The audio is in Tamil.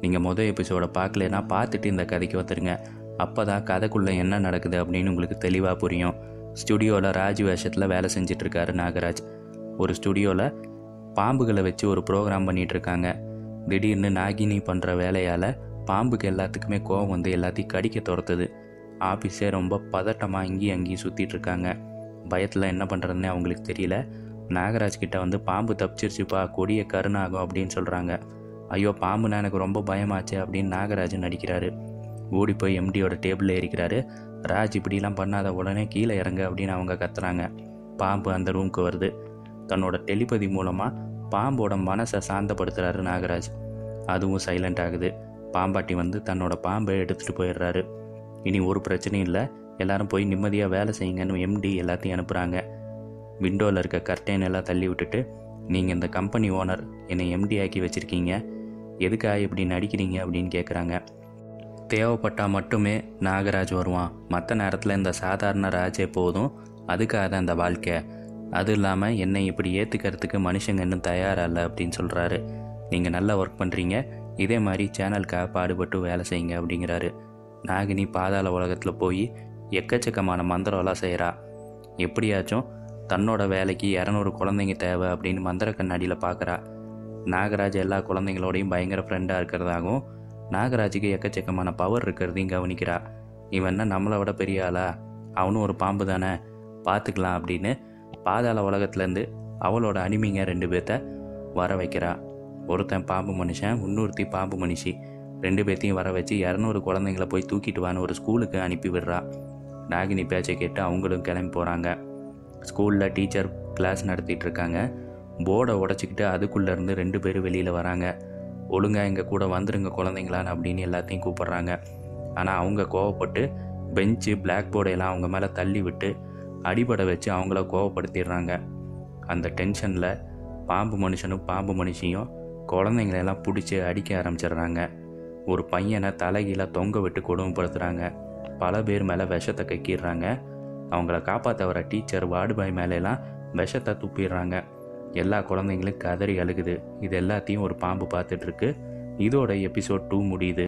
நீங்கள் மொதல் எபிசோடை பார்க்கலனா பார்த்துட்டு இந்த கதைக்கு வந்துடுங்க அப்போ தான் கதைக்குள்ளே என்ன நடக்குது அப்படின்னு உங்களுக்கு தெளிவாக புரியும். ஸ்டுடியோவில் ராஜ் வேஷத்தில் வேலை செஞ்சிட்ருக்காரு நாகராஜ். ஒரு ஸ்டுடியோவில் பாம்புகளை வச்சு ஒரு ப்ரோக்ராம் பண்ணிகிட்ருக்காங்க திடீர்னு நாகினி பண்ணுற வேலையால் பாம்புக்கு எல்லாத்துக்குமே கோவம் வந்து எல்லாத்தையும் கடிக்க துரத்துது. ஆஃபீஸே ரொம்ப பதட்டமாக இங்கேயும் அங்கேயும் சுற்றிட்டுருக்காங்க பயத்தில் என்ன பண்ணுறதுன்னு அவங்களுக்கு தெரியல. நாகராஜ் கிட்ட வந்து பாம்பு தப்பிச்சிருச்சுப்பா கொடிய கருணாகும் அப்படின்னு சொல்கிறாங்க ஐயோ பாம்புனா எனக்கு ரொம்ப பயமாச்சு அப்படின்னு நாகராஜ் நடிக்கிறாரு. ஓடி போய் எம்டியோட டேபிளில் இருக்கிறாரு ராஜ் இப்படிலாம் பண்ணாத உடனே கீழே இறங்க அப்படின்னு அவங்க கத்துறாங்க. பாம்பு அந்த ரூமுக்கு வருது. தன்னோட டெலிபதி மூலமாக பாம்போட மனசை சாந்தப்படுத்துகிறாரு நாகராஜ். அதுவும் சைலண்ட் ஆகுது. பாம்பாட்டி வந்து தன்னோட பாம்பை எடுத்துகிட்டு போயிடுறாரு. இனி ஒரு பிரச்சனையும் இல்லை. எல்லாரும் போய் நிம்மதியாக வேலை செய்யுங்கன்னு எம்டி எல்லாத்தையும் அனுப்புகிறாங்க விண்டோவில் இருக்க கர்டைன் எல்லாம் தள்ளி விட்டுட்டு நீங்கள் இந்த கம்பெனி ஓனர் என்னை எம்டி ஆக்கி வச்சுருக்கீங்க. எதுக்காக இப்படி நடிக்கிறீங்க அப்படின்னு கேட்குறாங்க தேவைப்பட்டால் மட்டுமே நாகராஜ் வருவான். மற்ற நேரத்தில் இந்த சாதாரண ராஜே போதும். அதுக்காக தான் இந்த வாழ்க்கை. அது இல்லாமல் என்னை இப்படி ஏற்றுக்கிறதுக்கு மனுஷங்க இன்னும் தயாராக இல்லை அப்படின்னு சொல்கிறாரு நீங்கள் நல்லா ஒர்க் பண்ணுறீங்க இதே மாதிரி சேனலுக்காக பாடுபட்டு வேலை செய்யுங்க அப்படிங்கிறாரு. நாகினி பாதாள உலகத்தில் போய் எக்கச்சக்கமான மந்திரம்லாம் செய்கிறா எப்படியாச்சும் தன்னோட வேலைக்கு இரநூறு குழந்தைங்க தேவை அப்படின்னு மந்திர கண்ணாடியில் பார்க்குறா நாகராஜ் எல்லா குழந்தைங்களோடையும் பயங்கர ஃப்ரெண்டாக இருக்கிறதாகவும் நாகராஜுக்கு எக்கச்சக்கமான பவர் இருக்கிறதையும் கவனிக்கிறா. இவன் என்ன நம்மளை விட பெரிய ஆளா? அவனும் ஒரு பாம்பு தானே? பார்த்துக்கலாம் அப்படின்னு பாதாள உலகத்துலேருந்து அவளோட அனிமிங்க ரெண்டு பேர்த்த வர வைக்கிறா. ஒருத்தன் பாம்பு மனுஷன் இன்னொருத்தி பாம்பு மனுஷி. ரெண்டு பேர்த்தையும் வர வச்சு இரநூறு குழந்தைங்கள போய் தூக்கிட்டு வான்னு ஒரு ஸ்கூலுக்கு அனுப்பி விடுறா. நாகினி பேச்சை கேட்டு அவங்களும் கிளம்பி போகிறாங்க ஸ்கூலில் டீச்சர் கிளாஸ் நடத்திட்டு இருக்காங்க. போர்டை உடச்சிக்கிட்டு அதுக்குள்ளேருந்து ரெண்டு பேர் வெளியில் வராங்க. ஒழுங்காக எங்கள் கூட வந்துருங்க குழந்தைங்களான்னு அப்படின்னு எல்லாத்தையும் கூப்பிட்றாங்க. ஆனால் அவங்க கோவப்பட்டு பெஞ்சு பிளாக் போர்டையெல்லாம் அவங்க மேலே தள்ளி விட்டு அடிபட வச்சு அவங்கள கோவப்படுத்திடுறாங்க. அந்த டென்ஷனில் பாம்பு மனுஷனும் பாம்பு மனுஷியும் குழந்தைங்களெல்லாம் பிடிச்சி அடிக்க ஆரம்பிச்சிடுறாங்க. ஒரு பையனை தலைகீழ தொங்க விட்டு கொடுமைப்படுத்துகிறாங்க பல பேர் மேலே விஷத்தை கக்கிடுறாங்க. அவங்கள காப்பாற்ற வர டீச்சர் வார்டு பாய் மேலெல்லாம் விஷத்தை துப்பிடுறாங்க. எல்லா குழந்தைங்களும் கதறி அழுகுது. இது எல்லாத்தையும் ஒரு பாம்பு பார்த்துட்ருக்கு இதோட எபிசோட் டூ முடியுது.